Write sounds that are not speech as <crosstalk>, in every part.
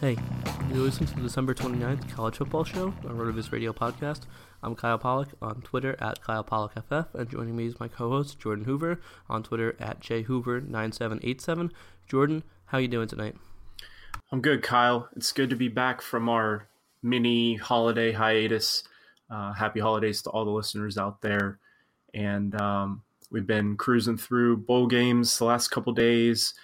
Hey, you're listening to the December 29th College Football Show on RotoViz Radio Podcast. I'm Kyle Pollock on Twitter at Kyle Pollock FF, and joining me is my co-host Jordan Hoover on Twitter at jhoover9787. Jordan, how you doing tonight? I'm good, Kyle. It's good to be back from our mini holiday hiatus. Uh, happy holidays to all the listeners out there. And um, we've been cruising through bowl games the last couple days.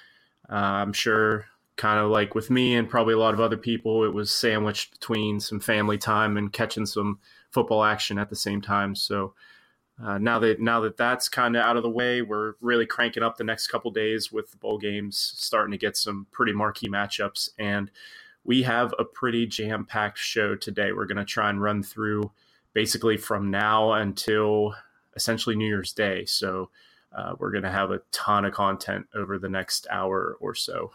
Uh, I'm sure kind of like with me and probably a lot of other people, it was sandwiched between some family time and catching some football action at the same time. So uh, now that now that that's kind of out of the way, we're really cranking up the next couple days with the bowl games, starting to get some pretty marquee matchups, and we have a pretty jam packed show today. We're going to try and run through basically from now until essentially New Year's Day. So. Uh, we're going to have a ton of content over the next hour or so.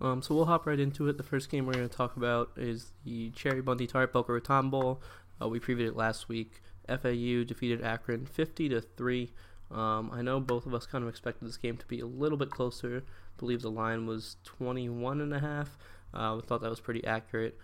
Um, so we'll hop right into it. The first game we're going to talk about is the Cheribundi Tart Boca Raton Bowl. Uh, we previewed it last week. FAU defeated Akron 50 to three. Um, I know both of us kind of expected this game to be a little bit closer. I believe the line was 21 and a half. Uh, we thought that was pretty accurate,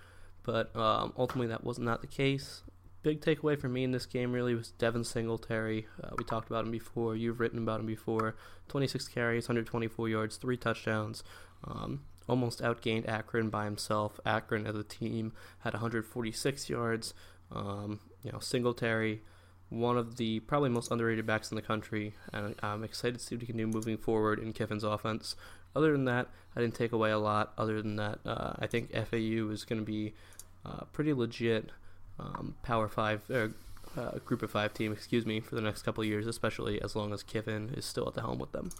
but um, ultimately that was not the case. Big takeaway for me in this game really was Devin Singletary. Uh, we talked about him before. You've written about him before. 26 carries, 124 yards, three touchdowns. Um, almost outgained Akron by himself. Akron as a team had 146 yards. Um, you know, Singletary, one of the probably most underrated backs in the country, and I'm excited to see what he can do moving forward in Kiffin's offense. Other than that, I didn't take away a lot. Other than that, uh, I think FAU is going to be uh, pretty legit um, Power Five. Uh, uh, group of five team, excuse me, for the next couple years, especially as long as Kiffin is still at the helm with them.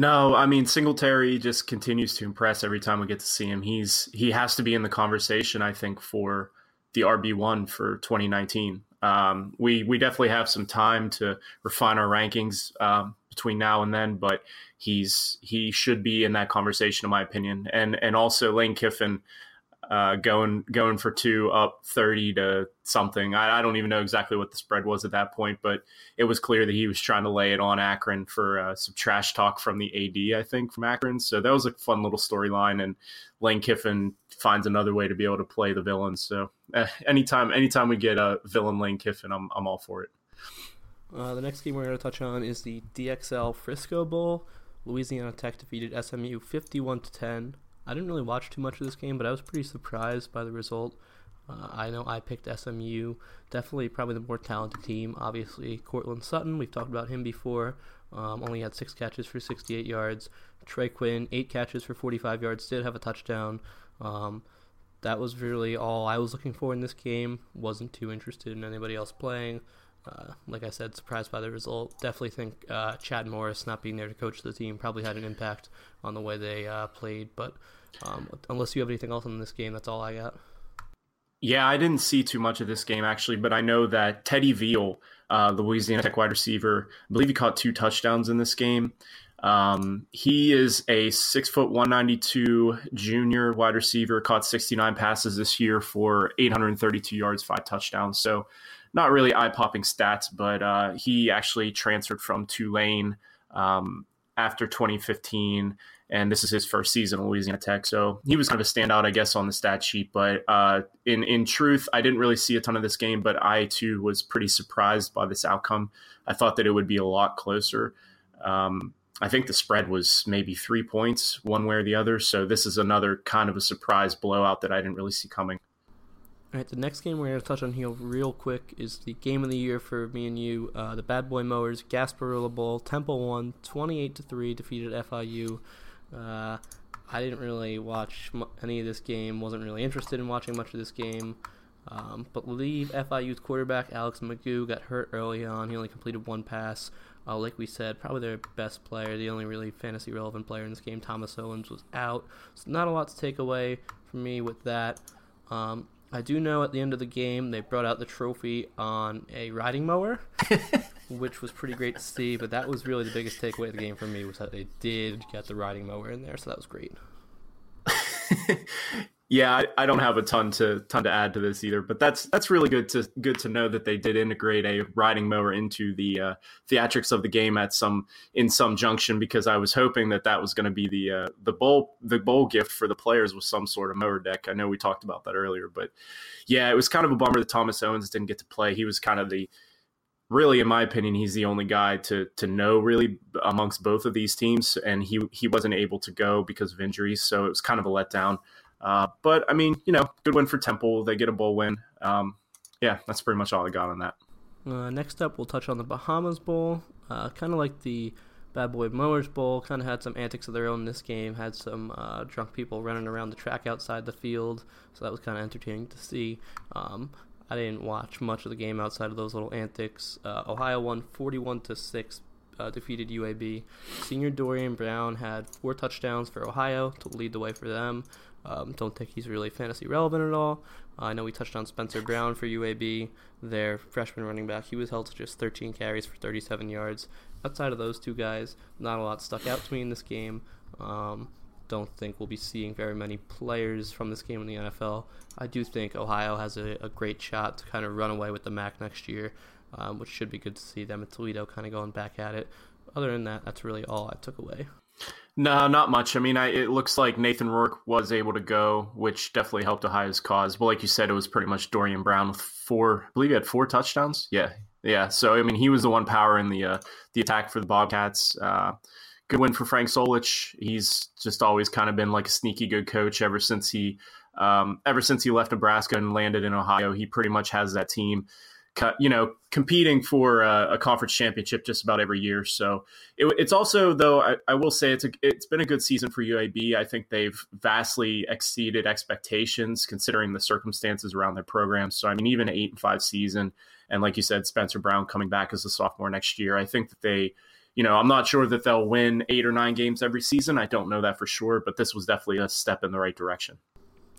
No, I mean Singletary just continues to impress every time we get to see him. He's he has to be in the conversation, I think, for the RB one for 2019. Um, we we definitely have some time to refine our rankings um, between now and then, but he's he should be in that conversation, in my opinion. And and also Lane Kiffin, uh, going going for two up 30 to something. I, I, don't even know exactly what the spread was at that point, but it was clear that he was trying to lay it on Akron for uh, some trash talk from the AD, I think, from Akron. So that was a fun little storyline. And Lane Kiffin finds another way to be able to play the villain. So uh, anytime anytime we get a villain Lane Kiffin, I'm, I'm all for it. Uh, the next game we're going to touch on is the DXL Frisco Bowl. Louisiana Tech defeated SMU 51 to 10. I didn't really watch too much of this game, but I was pretty surprised by the result. Uh, I know I picked SMU, definitely probably the more talented team. Obviously, Courtland Sutton, we've talked about him before, um, only had six catches for 68 yards. Trey Quinn, eight catches for 45 yards, did have a touchdown. Um, that was really all I was looking for in this game. Wasn't too interested in anybody else playing. Uh, like I said, surprised by the result. Definitely think uh, Chad Morris not being there to coach the team probably had an impact on the way they uh, played. But um, unless you have anything else in this game, that's all I got. Yeah, I didn't see too much of this game actually, but I know that Teddy Veal, uh, Louisiana Tech wide receiver, I believe he caught two touchdowns in this game. Um, he is a six foot one ninety two junior wide receiver. Caught sixty nine passes this year for eight hundred thirty two yards, five touchdowns. So not really eye popping stats, but uh, he actually transferred from Tulane um, after 2015, and this is his first season at Louisiana Tech. So he was kind of a standout, I guess, on the stat sheet. But uh, in in truth, I didn't really see a ton of this game, but I too was pretty surprised by this outcome. I thought that it would be a lot closer. Um, I think the spread was maybe three points, one way or the other. So this is another kind of a surprise blowout that I didn't really see coming. All right, the next game we're going to touch on here real quick is the game of the year for me and you. Uh, the Bad Boy Mowers, Gasparilla Bowl. Temple won 28 to 3, defeated FIU. Uh, I didn't really watch any of this game, wasn't really interested in watching much of this game. Um, but believe FIU's quarterback, Alex McGough, got hurt early on. He only completed one pass. Uh, like we said, probably their best player, the only really fantasy relevant player in this game, Thomas Owens, was out. So, not a lot to take away from me with that. Um, I do know at the end of the game they brought out the trophy on a riding mower, <laughs> which was pretty great to see. But that was really the biggest takeaway of the game for me was that they did get the riding mower in there, so that was great. <laughs> Yeah, I, I, don't have a ton to ton to add to this either, but that's that's really good to good to know that they did integrate a riding mower into the uh, theatrics of the game at some in some junction because I was hoping that that was going to be the uh, the bowl the bowl gift for the players with some sort of mower deck. I know we talked about that earlier, but yeah, it was kind of a bummer that Thomas Owens didn't get to play. He was kind of the really, in my opinion, he's the only guy to to know really amongst both of these teams, and he he wasn't able to go because of injuries, so it was kind of a letdown. Uh, but I mean, you know, good win for Temple. They get a bowl win. Um, yeah, that's pretty much all I got on that. Uh, next up, we'll touch on the Bahamas Bowl. Uh, kind of like the Bad Boy Mowers Bowl, kind of had some antics of their own in this game. Had some uh, drunk people running around the track outside the field, so that was kind of entertaining to see. Um, I didn't watch much of the game outside of those little antics. Uh, Ohio won 41 to six, uh, defeated UAB. Senior Dorian Brown had four touchdowns for Ohio to lead the way for them. Um, don't think he's really fantasy relevant at all. Uh, I know we touched on Spencer Brown for UAB, their freshman running back. He was held to just 13 carries for 37 yards. Outside of those two guys, not a lot stuck out to me in this game. Um, don't think we'll be seeing very many players from this game in the NFL. I do think Ohio has a, a great shot to kind of run away with the MAC next year, um, which should be good to see them at Toledo kind of going back at it. Other than that, that's really all I took away. No, not much. I mean, I, it looks like Nathan Rourke was able to go, which definitely helped Ohio's cause. But like you said, it was pretty much Dorian Brown with four. I believe he had four touchdowns. Yeah, yeah. So I mean, he was the one power in the uh, the attack for the Bobcats. Uh, good win for Frank Solich. He's just always kind of been like a sneaky good coach ever since he um, ever since he left Nebraska and landed in Ohio. He pretty much has that team you know, competing for a, a, conference championship just about every year. So it, it's also, though, I, I, will say it's a, it's been a good season for UAB. I think they've vastly exceeded expectations considering the circumstances around their program. So I mean, even an eight and five season, and like you said, Spencer Brown coming back as a sophomore next year, I think that they. You know, I'm not sure that they'll win eight or nine games every season. I don't know that for sure, but this was definitely a step in the right direction.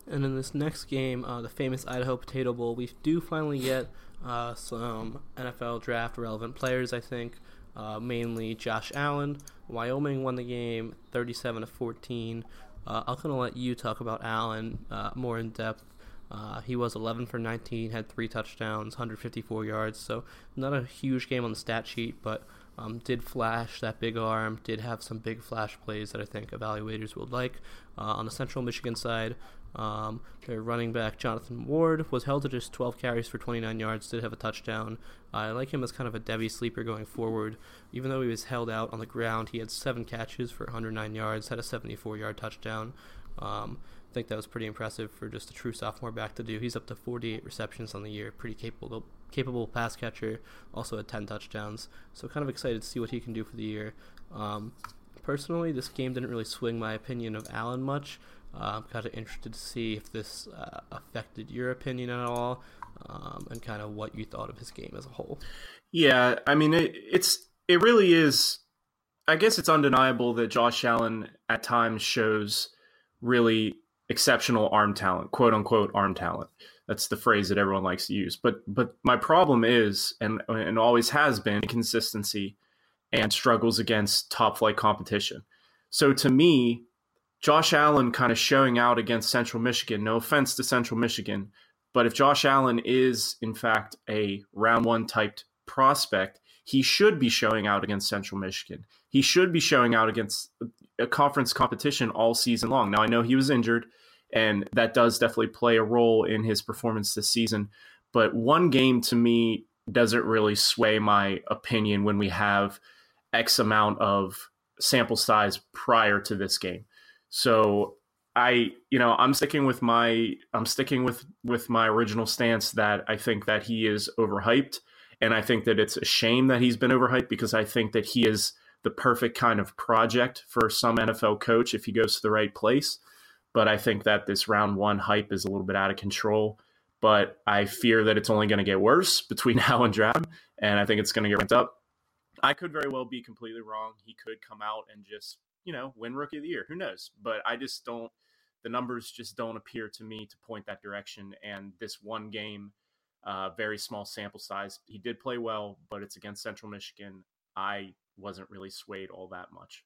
And in this next game, uh, the famous Idaho Potato Bowl, we do finally get uh, some NFL draft relevant players, I think. Uh, mainly Josh Allen. Wyoming won the game 37 to 14. uh, I'll kind of let you talk about Allen uh, more in depth. Uh, he was 11 for 19, had three touchdowns, 154 yards. So not a huge game on the stat sheet, but um, did flash that big arm. Did have some big flash plays that I think evaluators would like. Uh, on the Central Michigan side, um, their running back Jonathan Ward was held to just 12 carries for 29 yards. Did have a touchdown. Uh, I like him as kind of a Devy sleeper going forward. Even though he was held out on the ground, he had seven catches for 109 yards. Had a 74-yard touchdown. Um, I think that was pretty impressive for just a true sophomore back to do. He's up to 48 receptions on the year, pretty capable capable pass catcher. Also had 10 touchdowns, so kind of excited to see what he can do for the year. Um, personally, this game didn't really swing my opinion of Allen much. Uh, I'm kind of interested to see if this uh, affected your opinion at all, um, and kind of what you thought of his game as a whole. Yeah, I mean, it, it's it really is. I guess it's undeniable that Josh Allen at times shows really exceptional arm talent, quote unquote arm talent. That's the phrase that everyone likes to use. But but my problem is, and and always has been, consistency and struggles against top flight competition. So to me, Josh Allen kind of showing out against Central Michigan. No offense to Central Michigan, but if Josh Allen is in fact a round one typed prospect, he should be showing out against Central Michigan. He should be showing out against a conference competition all season long. Now I know he was injured, and that does definitely play a role in his performance this season. But one game to me doesn't really sway my opinion when we have X amount of sample size prior to this game. So I, you know, I'm sticking with my I'm sticking with with my original stance that I think that he is overhyped and I think that it's a shame that he's been overhyped because I think that he is the perfect kind of project for some NFL coach if he goes to the right place. But I think that this round one hype is a little bit out of control. But I fear that it's only going to get worse <laughs> between now and draft, and I think it's going to get ramped up. I could very well be completely wrong. He could come out and just you know, win rookie of the year. Who knows? But I just don't, the numbers just don't appear to me to point that direction. And this one game, uh, very small sample size, he did play well, but it's against Central Michigan. I wasn't really swayed all that much.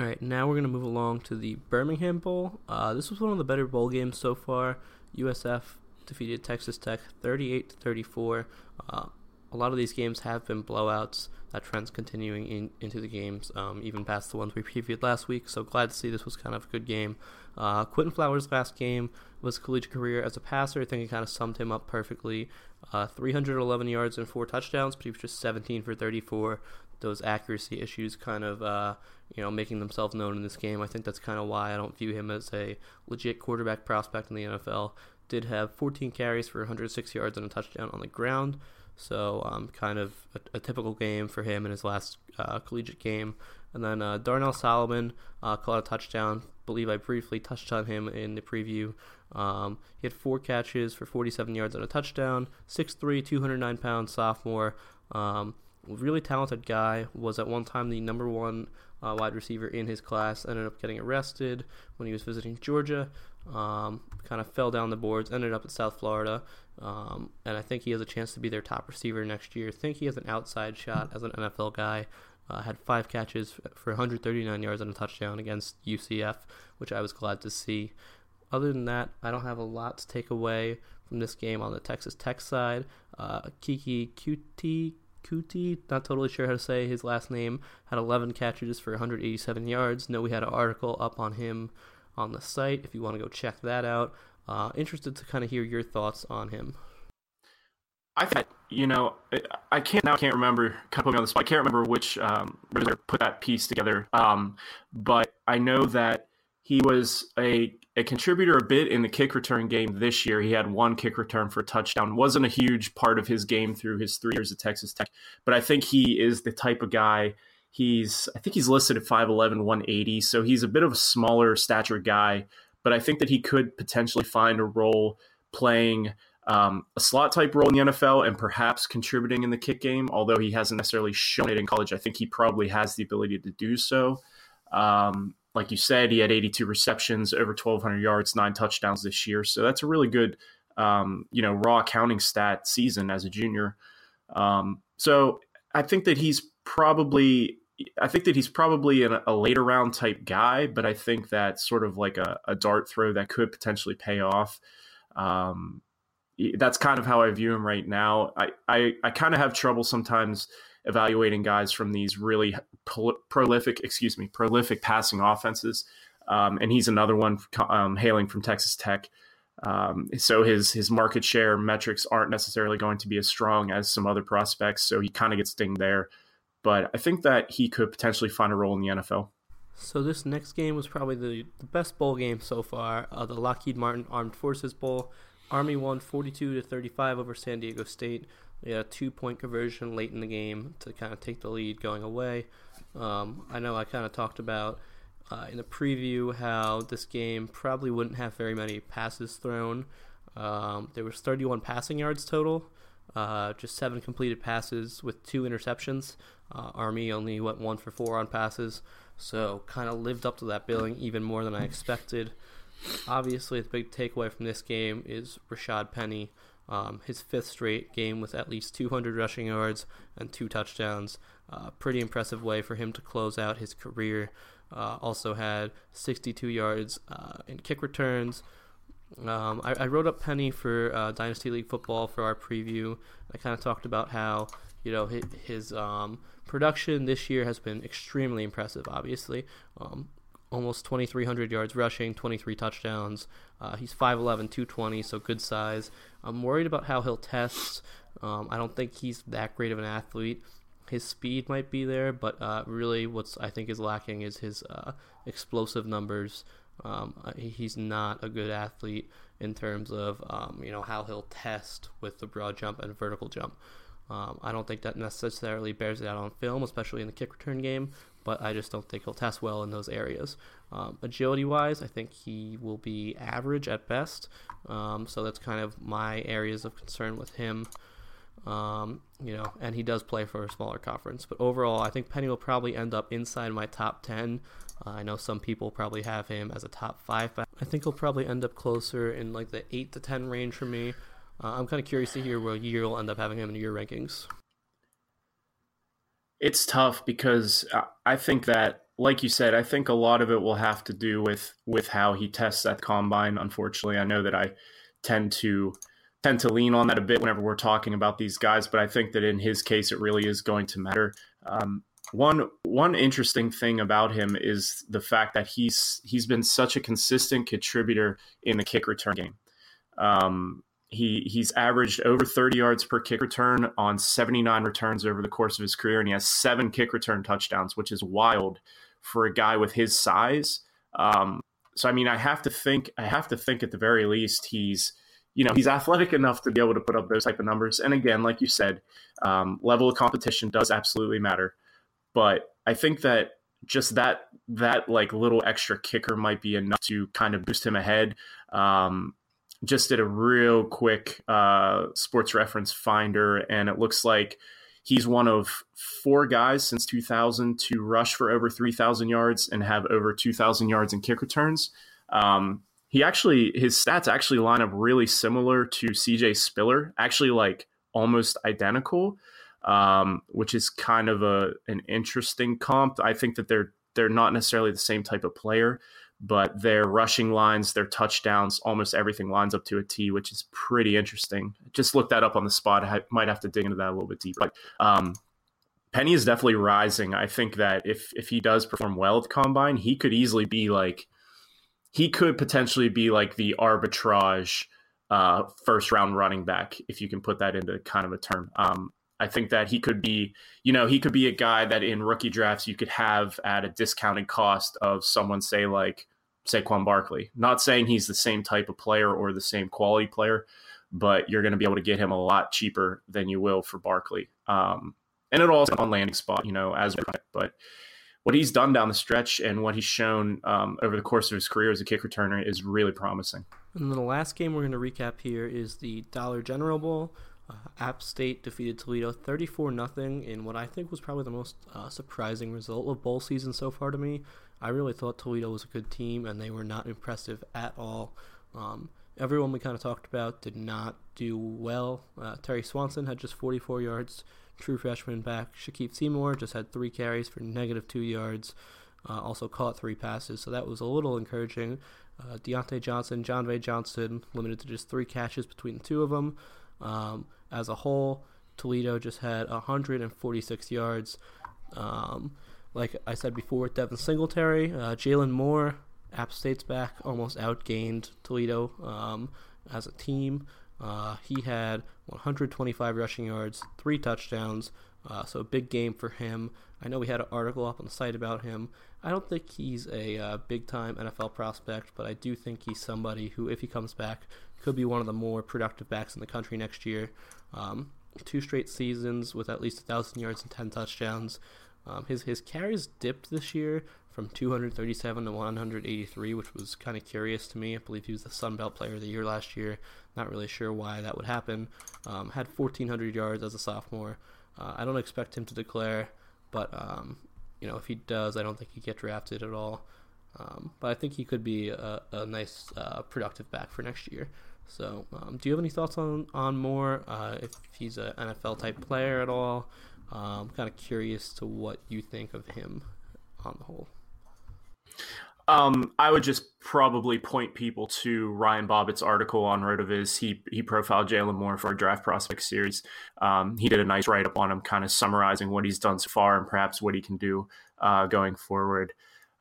All right, now we're going to move along to the Birmingham Bowl. Uh, this was one of the better bowl games so far. USF defeated Texas Tech 38 34. Uh, a lot of these games have been blowouts. That trend's continuing in, into the games, um, even past the ones we <laughs> previewed last week. So glad to see this was kind of a good game. Uh, Quinton Flowers' last game was collegiate career as a passer. I think it kind of summed him up perfectly. Uh, 311 yards and four touchdowns, but he was just 17 for 34. Those accuracy issues kind of, uh, you know, making themselves known in this game. I think that's kind of why I don't view him as a legit quarterback prospect in the NFL. Did have 14 carries for 106 yards and a touchdown on the ground. So um, kind of a, a, typical game for him in his last uh, collegiate game. And then uh, Darnell Salomon uh, caught a touchdown. believe I briefly touched on him in the preview. Um, he had four catches for 47 yards and a touchdown. 6'3", 209 pound sophomore. Um, really talented guy. Was at one time the number one uh, wide receiver in his class. Ended up getting arrested when he was visiting Georgia. Um, kind of fell down the boards. Ended up at South Florida. Um, and I think he has a chance to be their top receiver next year. Think he has an outside shot as an NFL guy. Uh, had five catches for 139 yards and a touchdown against UCF, which I was glad to see. Other than that, I don't have a lot to take away from this game on the Texas Tech side. Uh, Keke Coutee, Coutee, not totally sure how to say his last name, had 11 catches for 187 yards. Know we had an article up on him on the site if you want to go check that out. Uh, interested to kind of hear your thoughts on him. I think you know I can't now I can't remember kind of me on the spot. I can't remember which um, put that piece together, um, but I know that he was a a contributor a bit in the kick return game this year. He had one kick return for a touchdown. wasn't a huge part of his game through his three years at Texas Tech, but I think he is the type of guy. He's I think he's listed at 5'11", 180, so he's a bit of a smaller stature guy but I think that he could potentially find a role playing um, a slot type role in the NFL and perhaps contributing in the kick game. Although he hasn't necessarily shown it in college, I think he probably has the ability to do so. Um, like you said, he had 82 receptions, over 1,200 yards, nine touchdowns this year. So that's a really good, um, you know, raw counting stat season as a junior. Um, so I think that he's probably I think that he's probably an, a later round type guy, but I think that sort of like a, a dart throw that could potentially pay off. Um, that's kind of how I view him right now. I, I, I kind of have trouble sometimes evaluating guys from these really prolific, excuse me, prolific passing offenses. Um, and he's another one um, hailing from Texas Tech. Um, so his his market share metrics aren't necessarily going to be as strong as some other prospects. So he kind of gets dinged there. But I think that he could potentially find a role in the NFL. So this next game was probably the, the best bowl game so far. Uh, the Lockheed Martin Armed Forces Bowl. Army won 42 to 35 over San Diego State. They had a two point conversion late in the game to kind of take the lead going away. Um, I know I kind of talked about uh, in the preview how this game probably wouldn't have very many passes thrown. Um, there was 31 passing yards total, uh, just seven completed passes with two interceptions. Uh, Army only went one for four on passes, so kind of lived up to that billing even more than I expected. Obviously, the big takeaway from this game is Rashad Penny. Um, his fifth straight game with at least 200 rushing yards and two touchdowns. Uh, pretty impressive way for him to close out his career. Uh, also had 62 yards uh, in kick returns. Um, I, I, wrote up Penny for uh, Dynasty League football for our preview. I kind of talked about how you know his, his um, production this year has been extremely impressive. Obviously, um, almost 2,300 yards rushing, 23 touchdowns. Uh, he's 5'11", 220, so good size. I'm worried about how he'll test. Um, I don't think he's that great of an athlete his speed might be there, but uh, really, what's I think is lacking is his uh, explosive numbers. Um, uh, he's not a good athlete in terms of um, you know how he'll test with the broad jump and vertical jump. Um, I don't think that necessarily bears it out on film, especially in the kick return game. But I just don't think he'll test well in those areas. Um, agility wise, I think he will be average at best. Um, so that's kind of my areas of concern with him. Um, you know, and he does play for a smaller conference. But overall, I think Penny will probably end up inside my top 10. Uh, I know some people probably have him as a top five, I think he'll probably end up closer in like the 8 to 10 range for me. Uh, I'm kind of curious to hear where you'll end up having him in your rankings. It's tough because I think that, like you said, I think a lot of it will have to do with with how he tests at combine. Unfortunately, I know that I tend to tend to lean on that a bit whenever we're talking about these guys, but I think that in his case, it really is going to matter. Um, one one interesting thing about him is the fact that he's he's been such a consistent contributor in the kick return game. Um, he he's averaged over 30 yards per kick return on 79 returns over the course of his career, and he has seven kick return touchdowns, which is wild for a guy with his size. Um, so I mean, I have to think I have to think at the very least he's you know he's athletic enough to be able to put up those type of numbers. And again like you said um, level of competition does absolutely matter. But i think that just that that like little extra kicker might be enough to kind of boost him ahead. Um, just did a real quick uh, sports reference finder and it looks like he's one of four guys since 2000 to rush for over 3000 yards and have over 2000 yards in kick returns. Um, he actually his stats actually line up really similar to CJ Spiller, actually like almost identical, um, which is kind of a an interesting comp. I think that they're they're not necessarily the same type of player, but their rushing lines, their touchdowns, almost everything lines up to a T, which is pretty interesting. Just look that up on the spot. I might have to dig into that a little bit deeper. But um, Penny is definitely rising. I think that if if he does perform well at combine, he could easily be like he could potentially be like the arbitrage uh, first round running back, if you can put that into kind of a term. Um, I think that he could be, you know, he could be a guy that in rookie drafts you could have at a discounted cost of someone, say, like Saquon Barkley. Not saying he's the same type of player or the same quality player, but you're going to be able to get him a lot cheaper than you will for Barkley. Um, and it also on landing spot, you know, as but what he's done down the stretch and what he's shown um, over the course of his career as a kick returner is really promising. And then the last game we're going to recap here is the Dollar General Bowl. Uh, App State defeated Toledo 34 0 in what I think was probably the most uh, surprising result of bowl season so far to me. I really thought Toledo was a good team, and they were not impressive at all. Um, everyone we kind of talked about did not do well. Uh, Terry Swanson had just 44 yards, true freshman back. Shakif Seymour just had three carries for negative two yards. Uh, also caught three passes, so that was a little encouraging. Uh, Diontae Johnson, Jon'Vea Johnson, limited to just three catches between the two of them. Um, as a whole, Toledo just had 146 yards. Um, like I said before, Devin Singletary, uh, Jalen Moore, App State's back, almost outgained Toledo um, as a team. Uh, he had 125 rushing yards, three touchdowns, uh, so a big game for him. I know we had an article up on the site about him. I don't think he's a uh, big time NFL prospect, but I do think he's somebody who, if he comes back, could be one of the more productive backs in the country next year. Um, two straight seasons with at least 1,000 yards and 10 touchdowns. Um, his, his carries dipped this year from 237 to 183, which was kind of curious to me. I believe he was the Sun Belt Player of the Year last year. Not really sure why that would happen. Um, had 1,400 yards as a sophomore. Uh, I don't expect him to declare, but um, you know if he does, I don't think he'd get drafted at all. Um, but I think he could be a, a nice, uh, productive back for next year. So, um, do you have any thoughts on on Moore? Uh, if he's an NFL type player at all? I'm um, kind of curious to what you think of him on the whole. Um, I would just probably point people to Ryan Bobbitt's article on RotoViz. He he profiled Jalen Moore for a draft prospect series. Um, he did a nice write up on him, kind of summarizing what he's done so far and perhaps what he can do uh, going forward.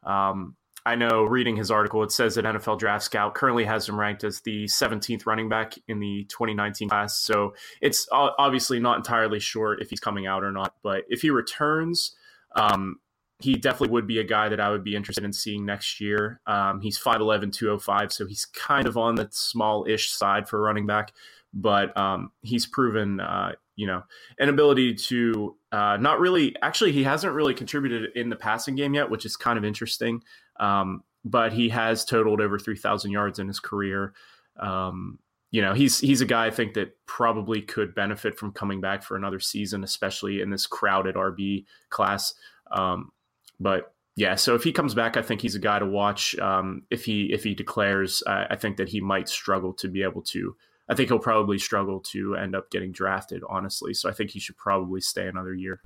Um, I know reading his article, it says that NFL Draft Scout currently has him ranked as the 17th running back in the 2019 class. So it's obviously not entirely sure if he's coming out or not. But if he returns, um, he definitely would be a guy that I would be interested in seeing next year. Um, he's 5'11, 205, so he's kind of on the small ish side for running back, but um, he's proven, uh, you know, an ability to uh, not really, actually, he hasn't really contributed in the passing game yet, which is kind of interesting. Um, but he has totaled over 3,000 yards in his career. Um, you know, he's he's a guy I think that probably could benefit from coming back for another season, especially in this crowded RB class. Um, but yeah, so if he comes back, I think he's a guy to watch. Um, if he if he declares, I, I think that he might struggle to be able to. I think he'll probably struggle to end up getting drafted, honestly. So I think he should probably stay another year.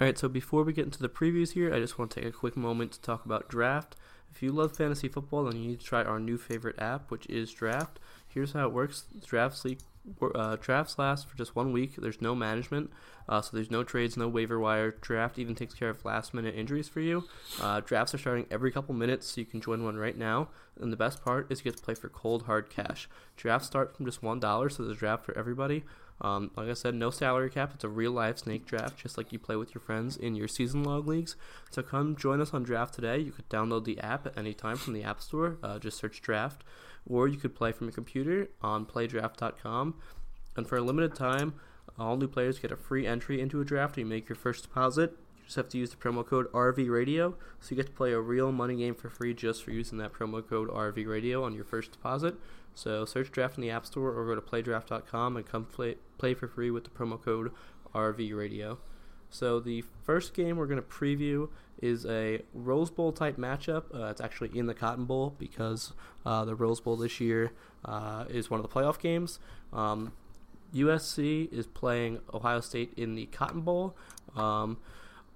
All right, so before we get into the previews here, I just want to take a quick moment to talk about Draft. If you love fantasy football, then you need to try our new favorite app, which is Draft. Here's how it works: Drafts uh, drafts last for just one week. There's no management. Uh, so there's no trades, no waiver wire. Draft even takes care of last minute injuries for you. Uh, drafts are starting every couple minutes, so you can join one right now. And the best part is you get to play for cold hard cash. Drafts start from just one dollar, so there's a draft for everybody. Um, like I said, no salary cap. It's a real life snake draft, just like you play with your friends in your season log leagues. So come join us on Draft today. You could download the app at any time from the App Store. Uh, just search Draft, or you could play from your computer on PlayDraft.com. And for a limited time, all new players get a free entry into a draft when you make your first deposit. You just have to use the promo code RV Radio, so you get to play a real money game for free just for using that promo code RV Radio on your first deposit. So search Draft in the App Store or go to playdraft.com and come play, play for free with the promo code RV Radio. So the first game we're going to preview is a Rose Bowl type matchup. Uh, it's actually in the Cotton Bowl because uh, the Rose Bowl this year uh, is one of the playoff games. Um, USC is playing Ohio State in the Cotton Bowl. Um,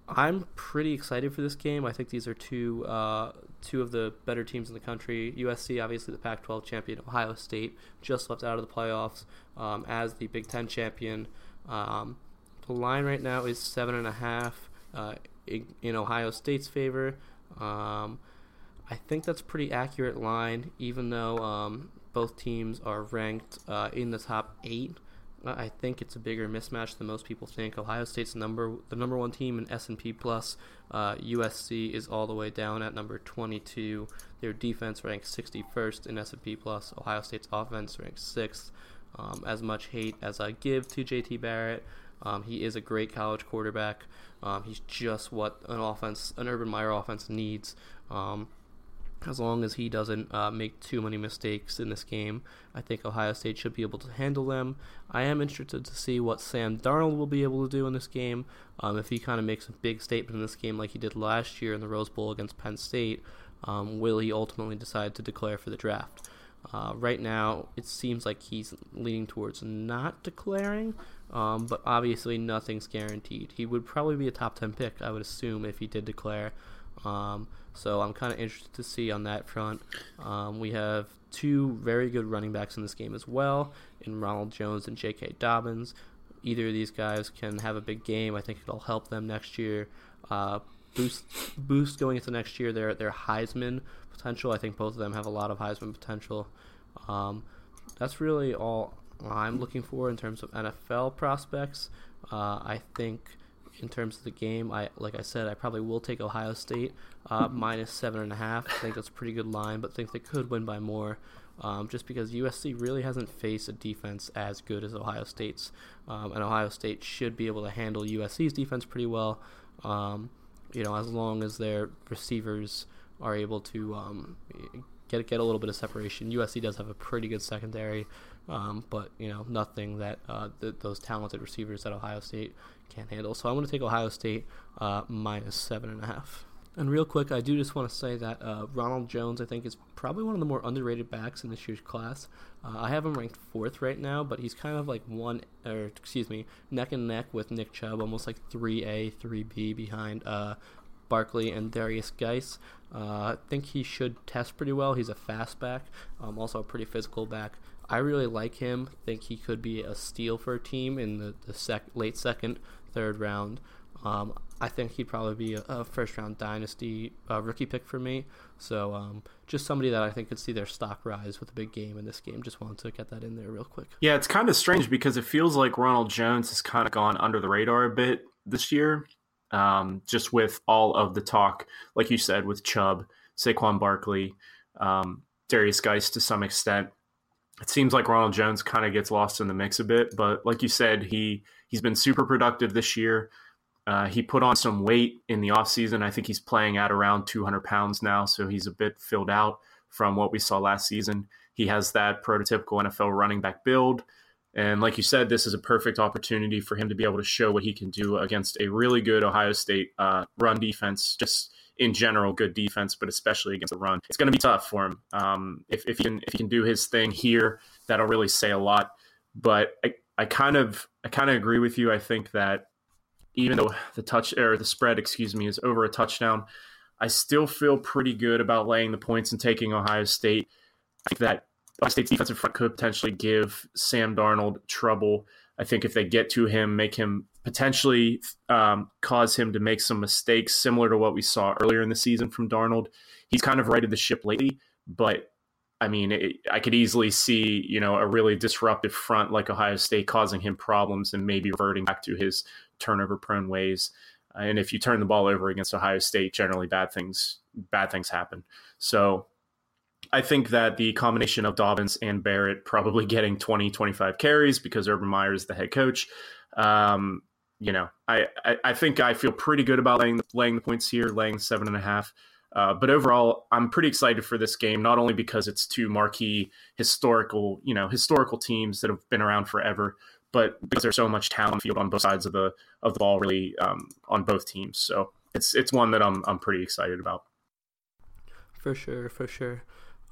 I'm pretty excited for this game. I think these are two uh, two of the better teams in the country. USC, obviously the Pac-12 champion. Ohio State just left out of the playoffs um, as the Big Ten champion. Um, the line right now is seven and a half uh, in, Ohio State's favor. Um, I think that's pretty accurate line, even though um, both teams are ranked uh, in the top eight. I think it's a bigger mismatch than most people think. Ohio State's number the number one team in S and P plus. Uh, USC is all the way down at number 22. Their defense ranks 61st in S and P plus. Ohio State's offense ranks sixth. Um, as much hate as I give to JT Barrett, um, he is a great college quarterback. Um, he's just what an offense, an Urban Meyer offense needs. Um, as long as he doesn't uh, make too many mistakes in this game, I think Ohio State should be able to handle them. I am interested to see what Sam Darnold will be able to do in this game. Um, if he kind of makes a big statement in this game like he did last year in the Rose Bowl against Penn State, um, will he ultimately decide to declare for the draft? Uh, right now, it seems like he's leaning towards not declaring. Um, but obviously, nothing's guaranteed. He would probably be a top 10 pick, I would assume, if he did declare. Um, so I'm kind of interested to see on that front. Um, we have two very good running backs in this game as well, in Ronald Jones and J.K. Dobbins. Either of these guys can have a big game. I think it'll help them next year. Uh, boost boost going into next year their their Heisman potential. I think both of them have a lot of Heisman potential. Um, that's really all I'm looking for in terms of NFL prospects. Uh, I think in terms of the game, I like I said, I probably will take Ohio State uh, minus seven and a half. I think that's a pretty good line, but think they could win by more. Um, just because USC really hasn't faced a defense as good as Ohio State's, um, and Ohio State should be able to handle USC's defense pretty well. Um, you know, as long as their receivers are able to um, get get a little bit of separation. USC does have a pretty good secondary, um, but you know nothing that uh, th- those talented receivers at Ohio State can't handle. So I'm going to take Ohio State uh, minus seven and a half. And real quick, I do just want to say that uh, Ronald Jones, I think, is probably one of the more underrated backs in this year's class. Uh, I have him ranked fourth right now, but he's kind of like one, or excuse me, neck and neck with Nick Chubb, almost like 3A, 3B behind uh, Barkley and Derrius Guice. Uh, I think he should test pretty well. He's a fast back, um, also a pretty physical back. I really like him. Think he could be a steal for a team in the, the sec- late second, third round. Um, I think he'd probably be a, a first round dynasty uh, rookie pick for me. So um, just somebody that I think could see their stock rise with a big game in this game. Just wanted to get that in there real quick. Yeah, it's kind of strange because it feels like Ronald Jones has kind of gone under the radar a bit this year, um, just with all of the talk, like you said, with Chubb, Saquon Barkley, um, Derrius Guice to some extent. It seems like Ronald Jones kind of gets lost in the mix a bit, but like you said, he he's been super productive this year. Uh, he put on some weight in the offseason. I think he's playing at around 200 pounds now, so he's a bit filled out from what we saw last season. He has that prototypical NFL running back build. And like you said, this is a perfect opportunity for him to be able to show what he can do against a really good Ohio State uh, run defense, just in general, good defense, but especially against the run. It's going to be tough for him. Um, if, if, he can, if he can do his thing here, that'll really say a lot. But I, I kind of I kind of agree with you. I think that even though the touch or the spread, excuse me, is over a touchdown, I still feel pretty good about laying the points and taking Ohio State. I think that Ohio State's defensive front could potentially give Sam Darnold trouble. I think if they get to him, make him potentially um, cause him to make some mistakes, similar to what we saw earlier in the season from Darnold. He's kind of righted the ship lately, but I mean, it, I could easily see, you know, a really disruptive front like Ohio State causing him problems and maybe reverting back to his turnover prone ways. Uh, and if you turn the ball over against Ohio State, generally bad things bad things happen. So I think that the combination of Dobbins and Barrett probably getting 20, 25 carries because Urban Meyer is the head coach. Um, you know, I, I, I, think I feel pretty good about laying, laying the points here, laying seven and a half. Uh, but overall, I'm pretty excited for this game, not only because it's two marquee historical, you know, historical teams that have been around forever, but because there's so much talent field on both sides of the of the ball, really um, on both teams. So it's it's one that I'm I'm pretty excited about. For sure, for sure.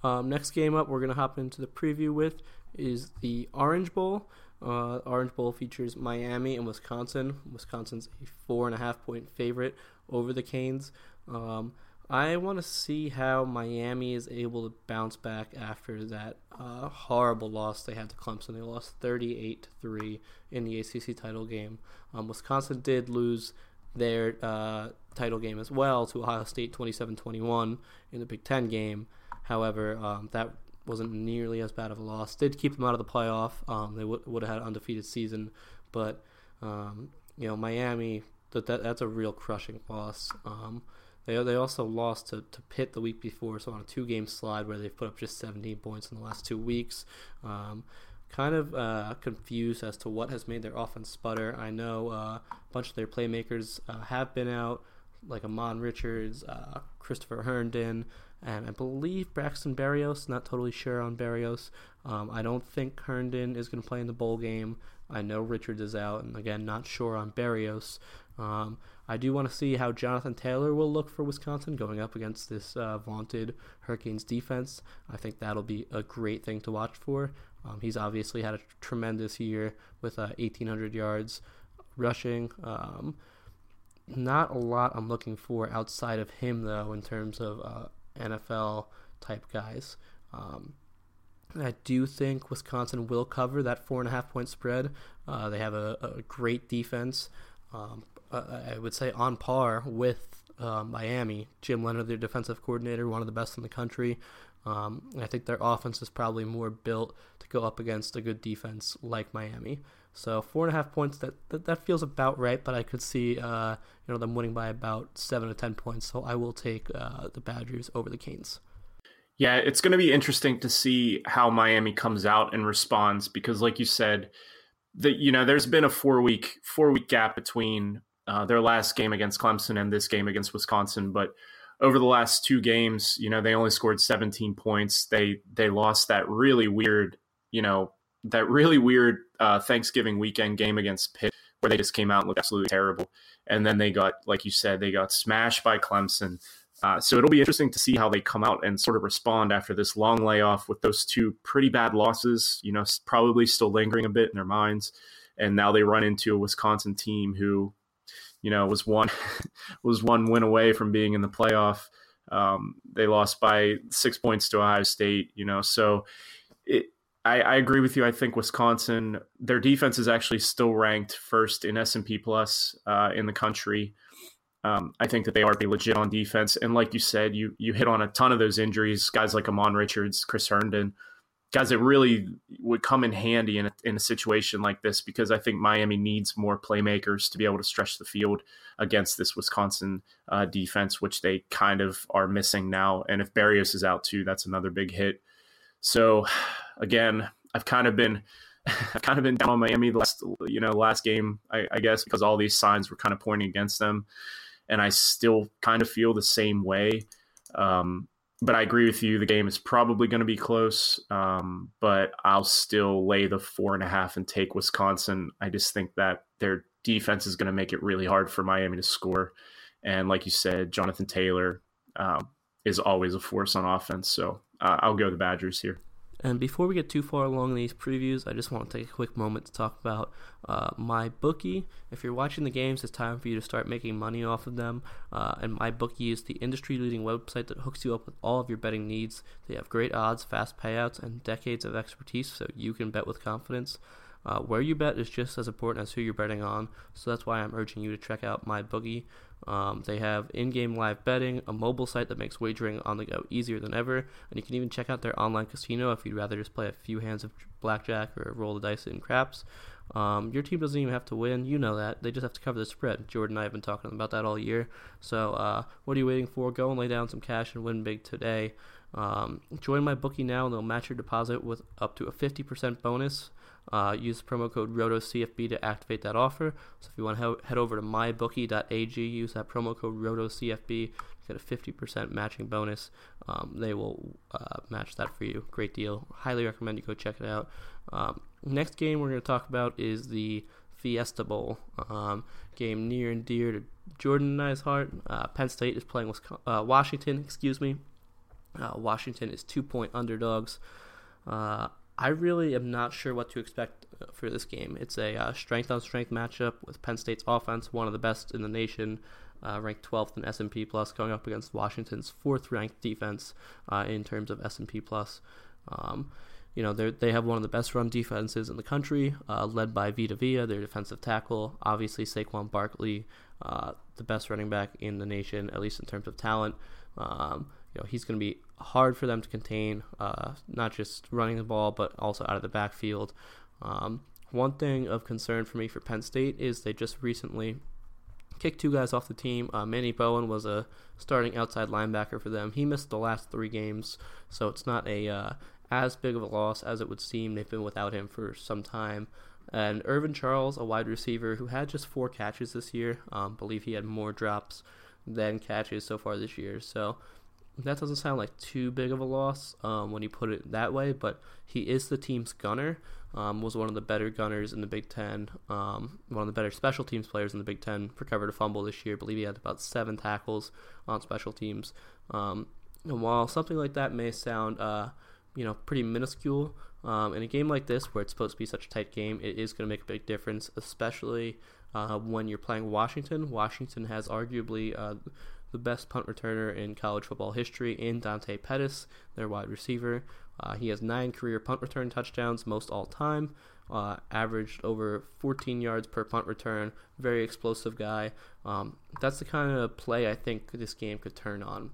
Um, next game up, we're gonna hop into the preview with is the Orange Bowl. Uh, Orange Bowl features Miami and Wisconsin. Wisconsin's a four and a half point favorite over the Canes. Um, I want to see how Miami is able to bounce back after that uh, horrible loss they had to Clemson. They lost 38 3 in the ACC title game. Um, Wisconsin did lose their uh, title game as well to Ohio State 27 21 in the Big Ten game. However, um, that wasn't nearly as bad of a loss. Did keep them out of the playoff. Um, they w- would have had an undefeated season, but um, you know Miami that, that that's a real crushing loss. Um, they they also lost to, to Pitt the week before, so on a two game slide where they've put up just 17 points in the last two weeks. Um, kind of uh, confused as to what has made their offense sputter. I know uh, a bunch of their playmakers uh, have been out, like Ahmmon Richards, uh, Christopher Herndon, and I believe Braxton Berrios. Not totally sure on Berrios. Um, I don't think Herndon is going to play in the bowl game. I know Richards is out, and again, not sure on Berrios. Um, I do want to see how Jonathan Taylor will look for Wisconsin going up against this uh, vaunted Hurricanes defense. I think that'll be a great thing to watch for. Um, he's obviously had a tremendous year with uh, 1,800 yards rushing. Um, not a lot I'm looking for outside of him, though, in terms of uh, NFL type guys. Um, I do think Wisconsin will cover that four and a half point spread. Uh, they have a, a great defense. Um, I would say on par with uh, Miami. Jim Leonhard, their defensive coordinator, one of the best in the country. Um, I think their offense is probably more built to go up against a good defense like Miami. So four and a half points that that, that feels about right, but I could see uh, you know them winning by about seven to ten points. So I will take uh, the Badgers over the Canes. Yeah, it's going to be interesting to see how Miami comes out and responds because, like you said, that you know there's been a four week four week gap between uh, their last game against Clemson and this game against Wisconsin, but over the last two games, you know, they only scored 17 points. They they lost that really weird, you know, that really weird uh, Thanksgiving weekend game against Pitt, where they just came out and looked absolutely terrible. And then they got, like you said, they got smashed by Clemson. Uh, so it'll be interesting to see how they come out and sort of respond after this long layoff with those two pretty bad losses. You know, probably still lingering a bit in their minds. And now they run into a Wisconsin team who you know, was one <laughs> was one win away from being in the playoff. Um, they lost by six points to Ohio State. You know, so it, I, I, agree with you. I think Wisconsin, their defense is actually still ranked first in S and P plus uh, in the country. Um, I think that they are pretty legit on defense, and like you said, you you hit on a ton of those injuries. Guys like Ahmmon Richards, Chris Herndon, guys that really would come in handy in a, in a situation like this because I think Miami needs more playmakers to be able to stretch the field against this Wisconsin uh, defense, which they kind of are missing now. And if Berrios is out too, that's another big hit. So again, I've kind of been <laughs> I've kind of been down on Miami the last you know last game I, I guess because all these signs were kind of pointing against them, and I still kind of feel the same way. Um, but I agree with you. The game is probably going to be close, um, but I'll still lay the four and a half and take Wisconsin. I just think that their defense is going to make it really hard for Miami to score. And like you said, Jonathan Taylor um, is always a force on offense. So uh, I'll go the Badgers here. And before we get too far along these previews, I just want to take a quick moment to talk about uh, MyBookie. If you're watching the games, it's time for you to start making money off of them. Uh, and MyBookie is the industry-leading website that hooks you up with all of your betting needs. They have great odds, fast payouts, and decades of expertise, so you can bet with confidence. Uh, where you bet is just as important as who you're betting on, so that's why I'm urging you to check out MyBookie. Um, they have in-game live betting, a mobile site that makes wagering on the go easier than ever, and you can even check out their online casino if you'd rather just play a few hands of blackjack or roll the dice in craps. Um, your team doesn't even have to win. You know that. They just have to cover the spread. Jordan and I have been talking about that all year. So, uh, what are you waiting for? Go and lay down some cash and win big today. Um, join MyBookie now, and they'll match your deposit with up to a 50% bonus. Uh, use promo code ROTOCFB to activate that offer. So if you want to head over to mybookie.ag, use that promo code ROTOCFB, get a 50% matching bonus. Um, they will uh, match that for you. Great deal. Highly recommend you go check it out. Um, next game we're going to talk about is the Fiesta Bowl um, game near and dear to Jordan and I's heart. Uh, Penn State is playing uh, Washington. Excuse me. Uh, Washington is two point underdogs. Uh, I really am not sure what to expect uh, for this game. It's a uh, strength on strength matchup with Penn State's offense, one of the best in the nation, uh, ranked 12th in S&P plus, going up against Washington's fourth ranked defense uh, in terms of S&P plus. Um, you know, they have one of the best run defenses in the country, uh, led by Vita Vea, their defensive tackle. Obviously, Saquon Barkley, uh, the best running back in the nation, at least in terms of talent. Um, you know, he's going to be hard for them to contain, uh, not just running the ball, but also out of the backfield. Um, one thing of concern for me for Penn State is they just recently kicked two guys off the team. Uh, Manny Bowen was a starting outside linebacker for them. He missed the last three games, so it's not a uh, as big of a loss as it would seem. They've been without him for some time. And Irvin Charles, a wide receiver who had just four catches this year, um, believe he had more drops than catches so far this year. So that doesn't sound like too big of a loss um, when you put it that way, but he is the team's gunner. Um, was one of the better gunners in the Big Ten, um, one of the better special teams players in the Big Ten. Recovered a fumble this year. I believe he had about seven tackles on special teams. Um, and while something like that may sound, uh, you know, pretty minuscule, Um, in a game like this, where it's supposed to be such a tight game, it is going to make a big difference, especially uh, when you're playing Washington. Washington has arguably uh, the best punt returner in college football history in Dante Pettis, their wide receiver. Uh, he has nine career punt return touchdowns, most all time. Uh, averaged over 14 yards per punt return. Very explosive guy. Um, that's the kind of play I think this game could turn on.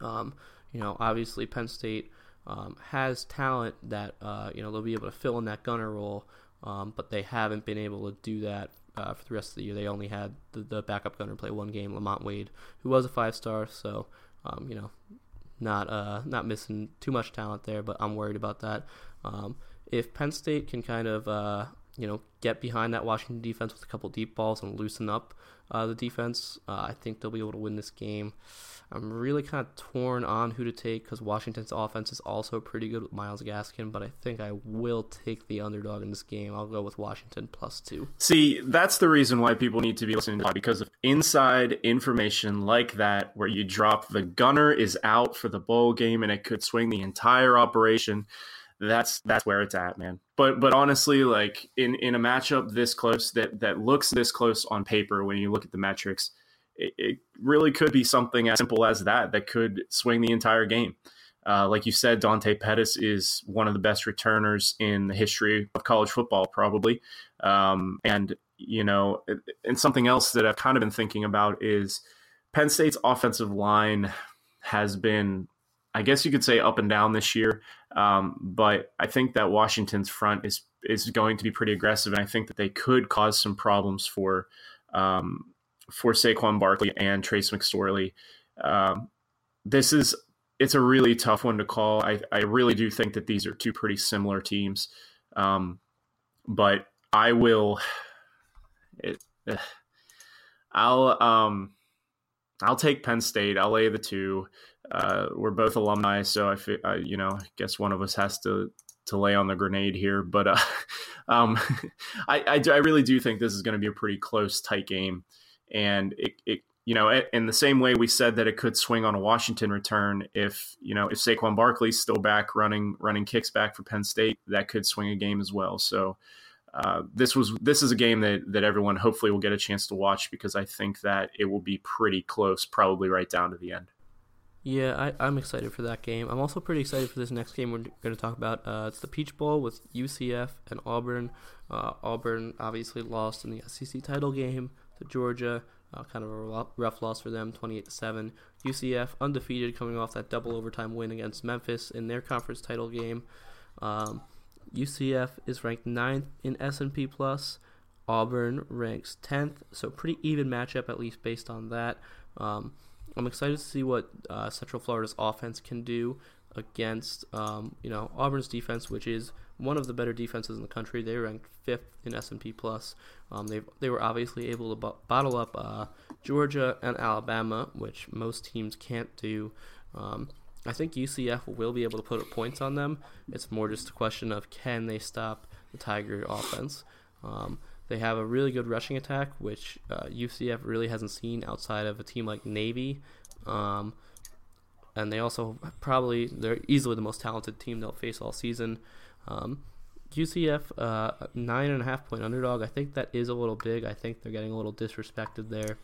Um, you know, obviously Penn State um, has talent that uh, you know they'll be able to fill in that gunner role, um, but they haven't been able to do that uh, for the rest of the year. They only had the, the backup gunner play one game, Lamont Wade, who was a five star. So um, you know, not uh, not missing too much talent there, but I'm worried about that. Um, if Penn State can kind of uh, you know get behind that Washington defense with a couple deep balls and loosen up uh, the defense, uh, I think they'll be able to win this game. I'm really kind of torn on who to take because Washington's offense is also pretty good with Myles Gaskin, but I think I will take the underdog in this game. I'll go with Washington plus two. See, that's the reason why people need to be listening to because of inside information like that, where you drop the gunner is out for the bowl game and it could swing the entire operation that's that's where it's at, man. But but honestly, like in in a matchup this close that that looks this close on paper when you look at the metrics, it, it really could be something as simple as that that could swing the entire game. Uh, like you said, Dante Pettis is one of the best returners in the history of college football, probably. Um, and you know, and something else that I've kind of been thinking about is Penn State's offensive line has been I guess you could say up and down this year. Um, but I think that Washington's front is is going to be pretty aggressive, and I think that they could cause some problems for um, for Saquon Barkley and Trace McSorley. Um, this is it's a really tough one to call. I, I really do think that these are two pretty similar teams, um, but I will. It, I'll um, I'll take Penn State. I'll lay the two uh, we're both alumni, so I, I, you know, I guess one of us has to to lay on the grenade here. But uh, <laughs> um, <laughs> I, I, I, really do think this is going to be a pretty close, tight game, and it, it, you know, in the same way we said that it could swing on a Washington return if you know if Saquon Barkley's still back running running kicks back for Penn State, that could swing a game as well. So. Uh, this was this is a game that that everyone hopefully will get a chance to watch because I think that it will be pretty close, probably right down to the end. Yeah, I, am excited for that game. I'm also pretty excited for this next game we're going to talk about. Uh, it's the Peach Bowl with UCF and Auburn. Uh, Auburn obviously lost in the SEC title game to Georgia. Uh, kind of a rough loss for them, 28 to seven. UCF undefeated, coming off that double overtime win against Memphis in their conference title game. Um, UCF is ranked ninth in S&P plus. Auburn ranks 10th, so pretty even matchup at least based on that. Um, I'm excited to see what uh, Central Florida's offense can do against um, you know Auburn's defense, which is one of the better defenses in the country. They ranked fifth in S&P plus. Um, they they were obviously able to bo- bottle up uh, Georgia and Alabama, which most teams can't do. Um, I think UCF will be able to put points on them. It's more just a question of can they stop the Tiger offense. Um, they have a really good rushing attack, which uh, UCF really hasn't seen outside of a team like Navy. Um, and they also probably they're easily the most talented team they'll face all season. Um, UCF uh, nine and a half point underdog. I think that is a little big. I think they're getting a little disrespected there.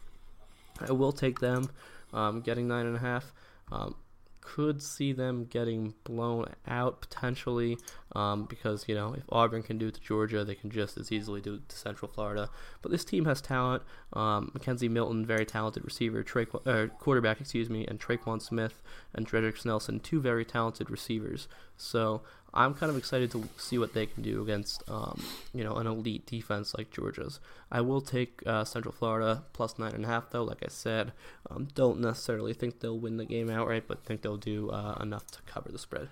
I will take them um, getting nine and a half. Um, could see them getting blown out potentially um, because, you know, if Auburn can do it to Georgia, they can just as easily do it to Central Florida. But this team has talent. Um, McKenzie Milton, very talented receiver, uh, quarterback, excuse me, and Tre'Quan Smith and Dredrick Snelson, two very talented receivers. So I'm kind of excited to see what they can do against, um, you know, an elite defense like Georgia's. I will take uh, Central Florida plus nine and a half, though. Like I said, um, don't necessarily think they'll win the game outright, but think they'll do uh, enough to cover the spread.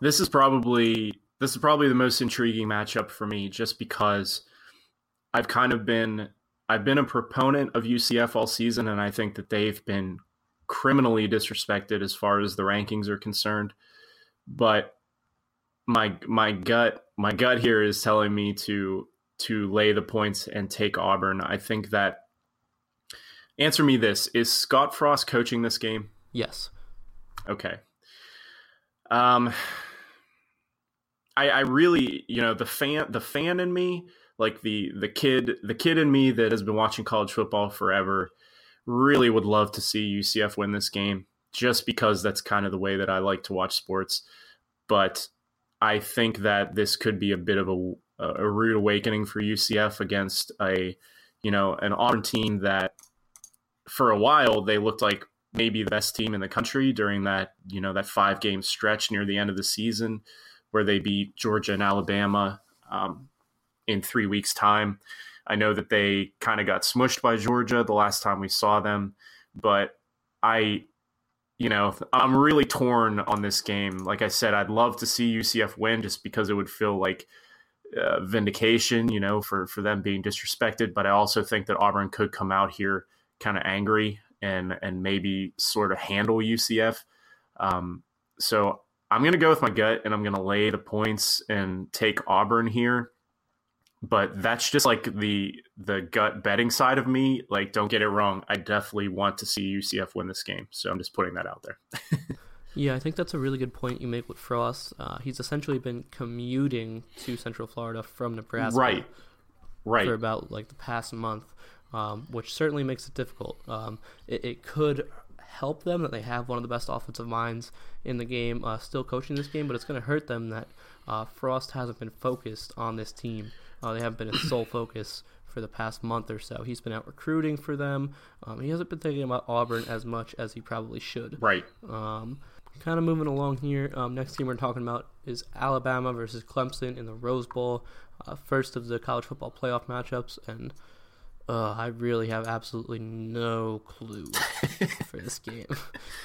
This is probably this is probably the most intriguing matchup for me, just because I've kind of been I've been a proponent of UCF all season, and I think that they've been criminally disrespected as far as the rankings are concerned. But my my gut my gut here is telling me to to lay the points and take Auburn. I think that answer me this is Scott Frost coaching this game? Yes. Okay. Um I, I really, you know, the fan, the fan in me, like the the kid, the kid in me that has been watching college football forever, really would love to see UCF win this game, just because that's kind of the way that I like to watch sports. But I think that this could be a bit of a a rude awakening for UCF against a, you know, an Auburn team that, for a while, they looked like maybe the best team in the country during that, you know, that five game stretch near the end of the season where they beat Georgia and Alabama um, in three weeks' time. I know that they kind of got smushed by Georgia the last time we saw them, but I, you know, I'm really torn on this game. Like I said, I'd love to see UCF win just because it would feel like uh, vindication, you know, for for them being disrespected. But I also think that Auburn could come out here kind of angry and and maybe sort of handle UCF. Um, so I'm going to go with my gut and I'm going to lay the points and take Auburn here. But that's just like the the gut betting side of me. Like, don't get it wrong. I definitely want to see UCF win this game. So I'm just putting that out there. <laughs> yeah, I think that's a really good point you make with Frost. Uh, he's essentially been commuting to Central Florida from Nebraska, right? Right. For about like the past month, um, which certainly makes it difficult. Um, it, it could help them that they have one of the best offensive minds in the game uh, still coaching this game, but it's going to hurt them that uh, Frost hasn't been focused on this team. Uh, they haven't been his sole focus for the past month or so. He's been out recruiting for them. Um, he hasn't been thinking about Auburn as much as he probably should. Right. Um, kind of moving along here. Um, next team we're talking about is Alabama versus Clemson in the Rose Bowl, uh, first of the college football playoff matchups, and uh, I really have absolutely no clue <laughs> for this game.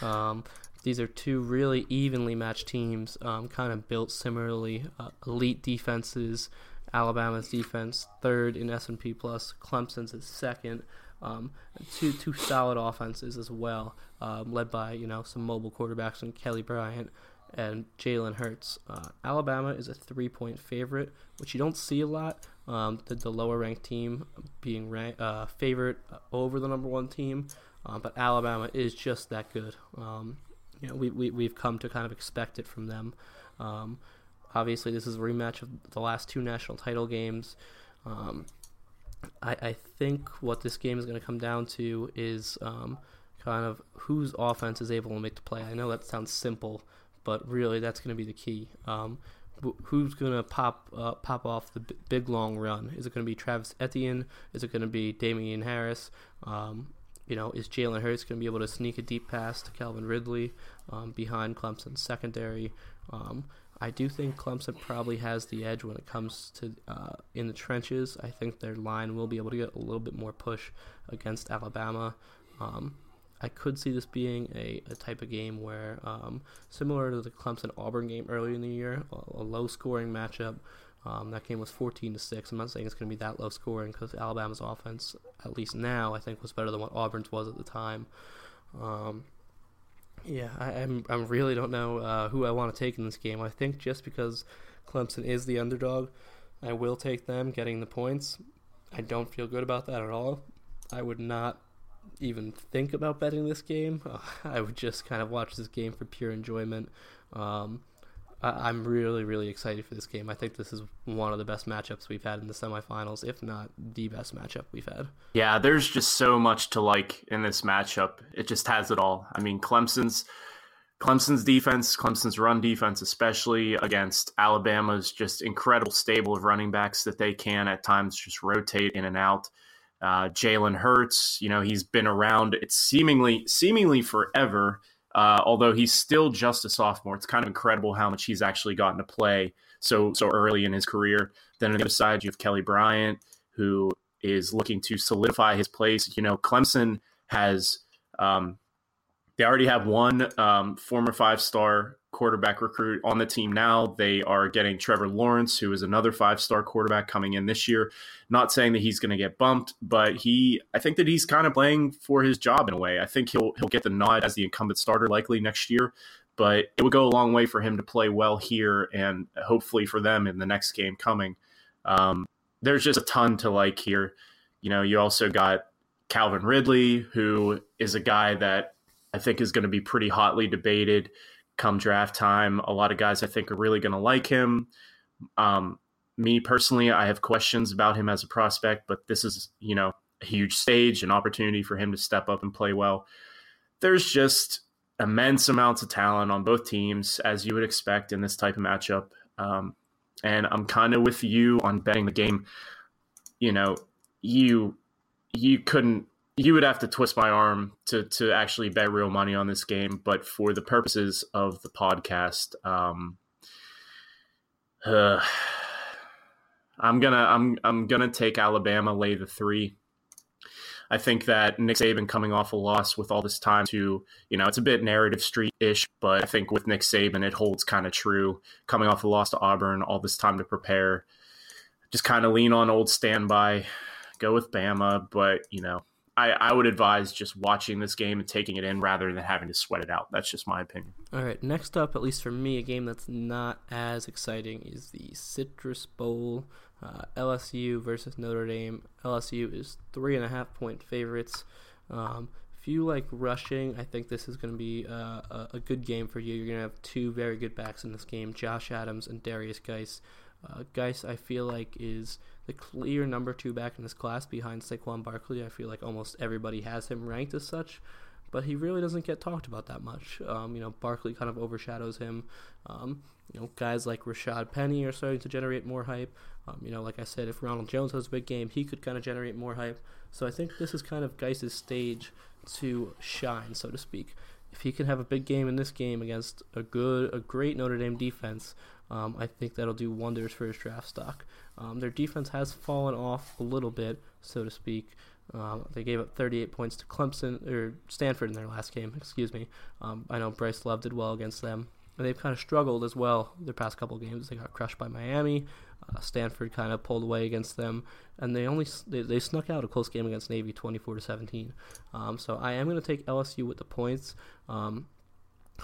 Um, these are two really evenly matched teams, um, kind of built similarly. Uh, elite defenses. Alabama's defense third in S and P plus. Clemson's is second. Um, two two solid offenses as well, um, led by you know some mobile quarterbacks and Kelly Bryant and Jalen Hurts. Uh, Alabama is a three point favorite, which you don't see a lot. Um, the, the lower ranked team being rank, uh, favorite over the number one team, uh, but Alabama is just that good. Um, you know, we, we, we've come to kind of expect it from them. Obviously, this is a rematch of the last two national title games. Um, I, I think what this game is going to come down to is um, kind of whose offense is able to make the play. I know that sounds simple, but really that's going to be the key. Um, who's going to pop uh, pop off the b- big long run? Is it going to be Travis Etienne? Is it going to be Damien Harris? Um, you know, is Jalen Hurts going to be able to sneak a deep pass to Calvin Ridley um, behind Clemson's secondary? Um, I do think Clemson probably has the edge when it comes to uh, in the trenches. I think their line will be able to get a little bit more push against Alabama. Um, I could see this being a, a type of game where, um, similar to the Clemson Auburn game earlier in the year, a, a low scoring matchup. Um, that game was 14 to six. I'm not saying it's going to be that low scoring because Alabama's offense, at least now, I think was better than what Auburn's was at the time. Um, yeah, I am. I really don't know uh, who I want to take in this game. I think just because Clemson is the underdog, I will take them getting the points. I don't feel good about that at all. I would not even think about betting this game. Uh, <laughs> I would just kind of watch this game for pure enjoyment. Um, I, am really, really excited for this game. I think this is one of the best matchups we've had in the semifinals, if not the best matchup we've had. Yeah, there's just so much to like in this matchup. It just has it all. I mean, Clemson's Clemson's defense, Clemson's run defense, especially against Alabama's just incredible stable of running backs that they can at times just rotate in and out. Uh, Jalen Hurts, you know, he's been around it's seemingly seemingly forever. Uh, although he's still just a sophomore, it's kind of incredible how much he's actually gotten to play so so early in his career. Then on the other side, you have Kelly Bryant, who is looking to solidify his place. You know, Clemson has um, they already have one um, former five star quarterback recruit on the team now. They are getting Trevor Lawrence, who is another five star quarterback coming in this year. Not saying that he's going to get bumped, but he, I think that he's kind of playing for his job in a way. I think he'll he'll get the nod as the incumbent starter likely next year. But it would go a long way for him to play well here, and hopefully for them in the next game coming. Um, there's just a ton to like here. You know, you also got Calvin Ridley, who is a guy that I think is going to be pretty hotly debated come draft time. A lot of guys I think are really going to like him. Um, me personally, I have questions about him as a prospect, but this is, you know, a huge stage, an opportunity for him to step up and play well. There's just immense amounts of talent on both teams, as you would expect in this type of matchup. Um, and I'm kind of with you on betting the game. You know, you you couldn't you would have to twist my arm to to actually bet real money on this game, but for the purposes of the podcast, um, uh, <sighs> I'm gonna I'm I'm gonna take Alabama lay the three. I think that Nick Saban coming off a loss with all this time to, you know, it's a bit narrative street ish, but I think with Nick Saban, it holds kind of true. Coming off a loss to Auburn, all this time to prepare, just kind of lean on old standby, go with Bama. But, you know, I, I would advise just watching this game and taking it in rather than having to sweat it out. That's just my opinion. All right, next up, at least for me, a game that's not as exciting is the Citrus Bowl. Uh, LSU versus Notre Dame. LSU is three and a half point favorites. Um, if you like rushing, I think this is going to be uh, a, good game for you. You're going to have two very good backs in this game Josh Adams and Derrius Guice. Uh, Guice, I feel like, is the clear number two back in this class behind Saquon Barkley. I feel like almost everybody has him ranked as such, but he really doesn't get talked about that much. Um, you know, Barkley kind of overshadows him. Um, you know, guys like Rashaad Penny are starting to generate more hype. Um, you know, like I said, if Ronald Jones has a big game, he could kind of generate more hype. So I think this is kind of Guice's stage to shine, so to speak. If he can have a big game in this game against a good, a great Notre Dame defense, um, I think that'll do wonders for his draft stock. Um, their defense has fallen off a little bit, so to speak. Um, they gave up 38 points to Clemson or Stanford in their last game. Excuse me. Um, I know Bryce Love did well against them, and they've kind of struggled as well their past couple games. They got crushed by Miami. Uh, Stanford kind of pulled away against them, and they only they, they snuck out a close game against Navy, 24 to 17. Um, so I am going to take LSU with the points. Um,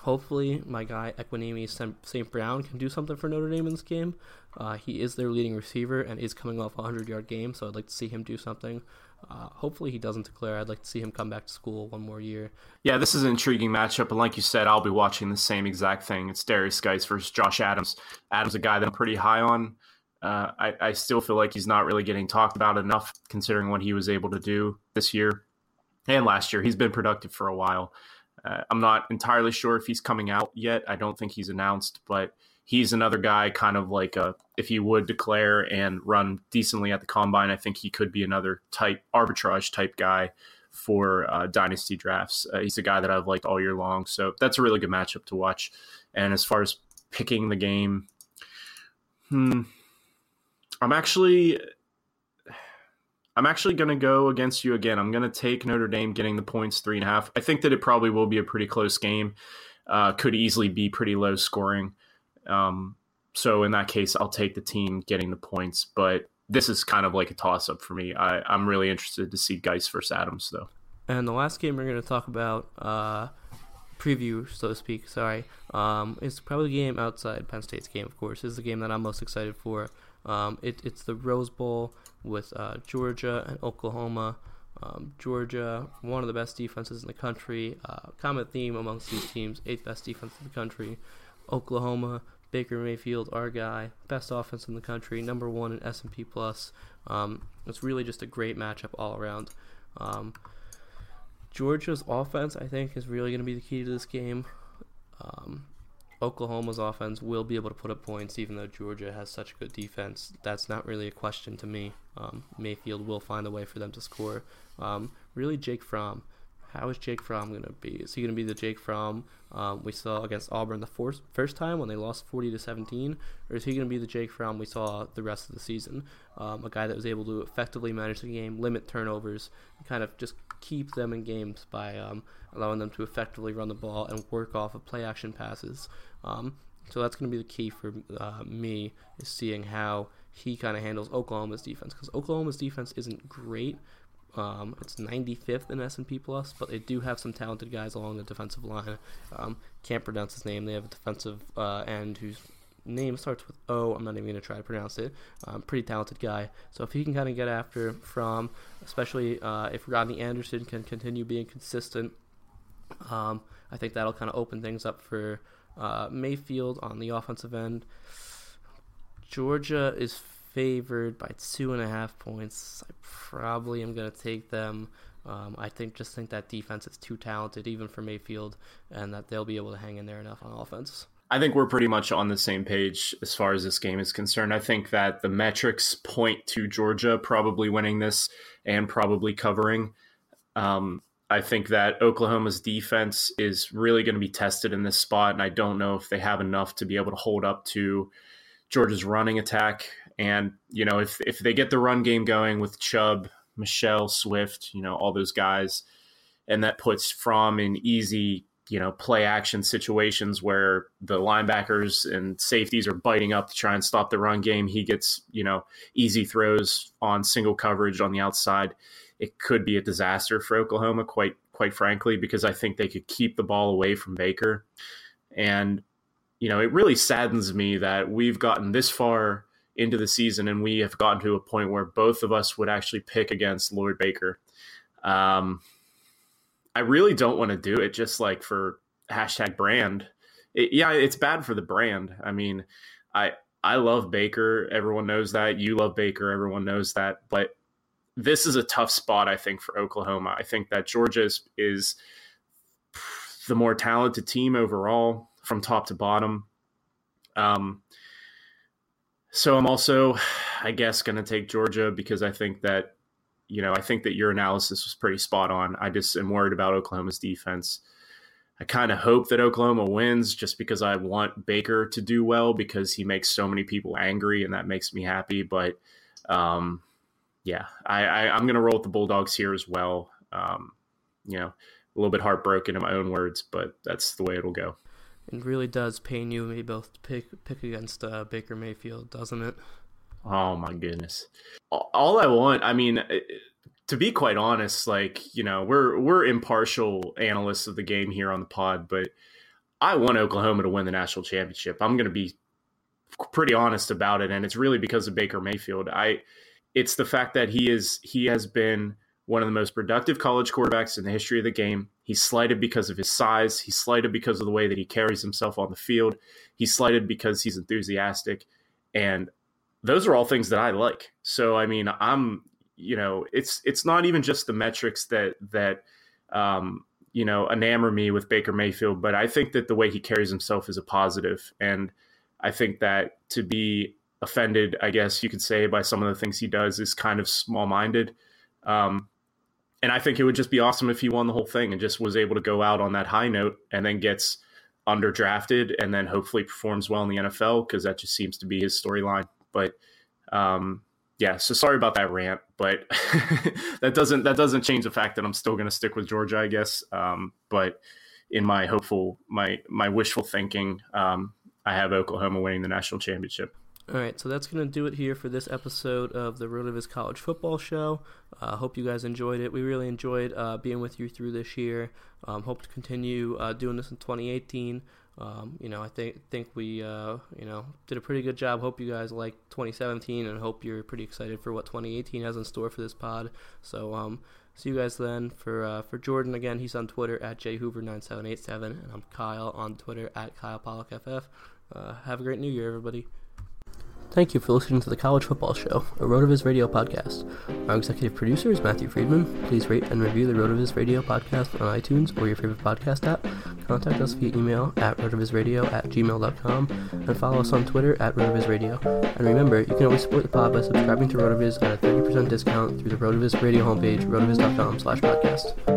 hopefully, my guy Equanimeous St. Brown can do something for Notre Dame in this game. Uh, he is their leading receiver and is coming off a 100 yard game, so I'd like to see him do something. Uh, hopefully he doesn't declare. I'd like to see him come back to school one more year. Yeah, this is an intriguing matchup, and like you said, I'll be watching the same exact thing. It's Derrius Guice versus Josh Adams. Adams, a guy that I'm pretty high on. Uh, I, I still feel like he's not really getting talked about enough, considering what he was able to do this year and last year. He's been productive for a while. Uh, I'm not entirely sure if he's coming out yet. I don't think he's announced, but he's another guy, kind of like a if he would declare and run decently at the combine, I think he could be another type arbitrage type guy for uh, dynasty drafts. Uh, he's a guy that I've liked all year long, so that's a really good matchup to watch. And as far as picking the game, hmm, I'm actually. I'm actually going to go against you again. I'm going to take Notre Dame getting the points three and a half. I think that it probably will be a pretty close game. Uh, could easily be pretty low scoring. Um, so in that case, I'll take the team getting the points. But this is kind of like a toss up for me. I, I'm really interested to see Guice versus Adams, though. And the last game we're going to talk about, uh, preview, so to speak, sorry, um, is probably the game outside Penn State's game, of course. Is the game that I'm most excited for. Um, it, it's the Rose Bowl with uh, Georgia and Oklahoma. Um, Georgia, one of the best defenses in the country. Uh, common theme amongst these teams, eighth best defense in the country. Oklahoma, Baker Mayfield, our guy, best offense in the country, number one in S&P plus. Um, it's really just a great matchup all around. Um, Georgia's offense, I think, is really going to be the key to this game. Um, Oklahoma's offense will be able to put up points, even though Georgia has such a good defense. That's not really a question to me. Um, Mayfield will find a way for them to score. Um, really, Jake Fromm how is Jake Fromm going to be? Is he going to be the Jake Fromm um, we saw against Auburn the first, first time when they lost 40 to 17, or is he going to be the Jake Fromm we saw the rest of the season? Um, a guy that was able to effectively manage the game, limit turnovers, kind of just keep them in games by um, allowing them to effectively run the ball and work off of play action passes. Um, so that's going to be the key for uh, me is seeing how he kind of handles Oklahoma's defense because Oklahoma's defense isn't great, um, it's 95th in S&P Plus, but they do have some talented guys along the defensive line. Um, can't pronounce his name. They have a defensive uh, end whose name starts with O. I'm not even going to try to pronounce it. Um, pretty talented guy. So if he can kind of get after Fromm, especially uh, if Rodney Anderson can continue being consistent, um, I think that'll kind of open things up for uh, Mayfield on the offensive end. Georgia is favored by two and a half points. I probably am going to take them. Um, I think just think that defense is too talented, even for Mayfield, and that they'll be able to hang in there enough on offense. I think we're pretty much on the same page as far as this game is concerned. I think that the metrics point to Georgia probably winning this and probably covering. Um, I think that Oklahoma's defense is really going to be tested in this spot, and I don't know if they have enough to be able to hold up to Georgia's running attack. And you know, if if they get the run game going with Chubb, Michel, Swift, you know, all those guys, and that puts Fromm in easy, you know, play action situations where the linebackers and safeties are biting up to try and stop the run game. He gets, you know, easy throws on single coverage on the outside. It could be a disaster for Oklahoma, quite quite frankly, because I think they could keep the ball away from Baker. And, you know, it really saddens me that we've gotten this far into the season, and we have gotten to a point where both of us would actually pick against Lloyd Baker. Um, I really don't want to do it just like for hashtag brand. It, yeah, it's bad for the brand. I mean, I I love Baker. Everyone knows that. You love Baker. Everyone knows that. But this is a tough spot, I think, for Oklahoma. I think that Georgia is, is the more talented team overall from top to bottom. Um, so I'm also, <sighs> I guess, going to take Georgia because I think that, you know, I think that your analysis was pretty spot on. I just am worried about Oklahoma's defense. I kind of hope that Oklahoma wins just because I want Baker to do well because he makes so many people angry and that makes me happy. But um, yeah, I, I, am going to roll with the Bulldogs here as well. Um, you know, a little bit heartbroken in my own words, but that's the way it'll go. It really does pain you and me both to pick pick against uh, Baker Mayfield, doesn't it? Oh my goodness! All I want, I mean, to be quite honest, like you know, we're we're impartial analysts of the game here on the pod, but I want Oklahoma to win the national championship. I'm going to be pretty honest about it, and it's really because of Baker Mayfield. I, it's the fact that he is he has been one of the most productive college quarterbacks in the history of the game. He's slighted because of his size. He's slighted because of the way that he carries himself on the field. He's slighted because he's enthusiastic. And those are all things that I like. So I mean, I'm you know, it's it's not even just the metrics that that um, you know enamor me with Baker Mayfield, but I think that the way he carries himself is a positive, and I think that to be offended, I guess you could say, by some of the things he does is kind of small minded. Um, and I think it would just be awesome if he won the whole thing and just was able to go out on that high note and then gets underdrafted and then hopefully performs well in the NFL because that just seems to be his storyline. But um, yeah, so sorry about that rant, but <laughs> that doesn't that doesn't change the fact that I'm still going to stick with Georgia, I guess. Um, but in my hopeful my my wishful thinking, um, I have Oklahoma winning the national championship. All right, so that's going to do it here for this episode of the RotoViz College Football Show. I uh, hope you guys enjoyed it. We really enjoyed uh, being with you through this year. Um, hope to continue uh, doing this in 2018. Um, you know, I think think we uh, you know did a pretty good job. Hope you guys like 2017, and hope you're pretty excited for what 2018 has in store for this pod. So um, see you guys then. For uh, for Jordan again, he's on Twitter at jhoover9787, and I'm Kyle on Twitter at Kyle Uh, have a great New Year, everybody. Thank you for listening to the College Football Show, a RotoViz radio podcast. Our executive producer is Matthew Friedman. Please rate and review the RotoViz radio podcast on iTunes or your favorite podcast app. Contact us via email at rotovizradio at gmail.com and follow us on Twitter at rotovizradio. And remember, you can always support the pod by subscribing to RotoViz at a 30% discount through the RotoViz radio homepage, rotoviz.com slash podcast.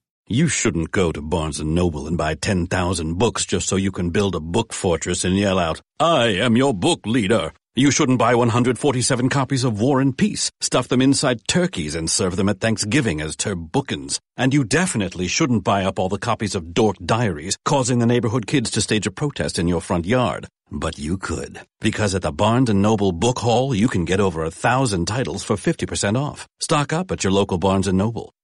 You shouldn't go to Barnes & Noble and buy 10,000 books just so you can build a book fortress and yell out, I am your book leader. You shouldn't buy 147 copies of War and Peace, stuff them inside turkeys, and serve them at Thanksgiving as turbookins. And you definitely shouldn't buy up all the copies of Dork Diaries, causing the neighborhood kids to stage a protest in your front yard. But you could. Because at the Barnes & Noble Book Haul, you can get over a thousand titles for 50% off. Stock up at your local Barnes & Noble.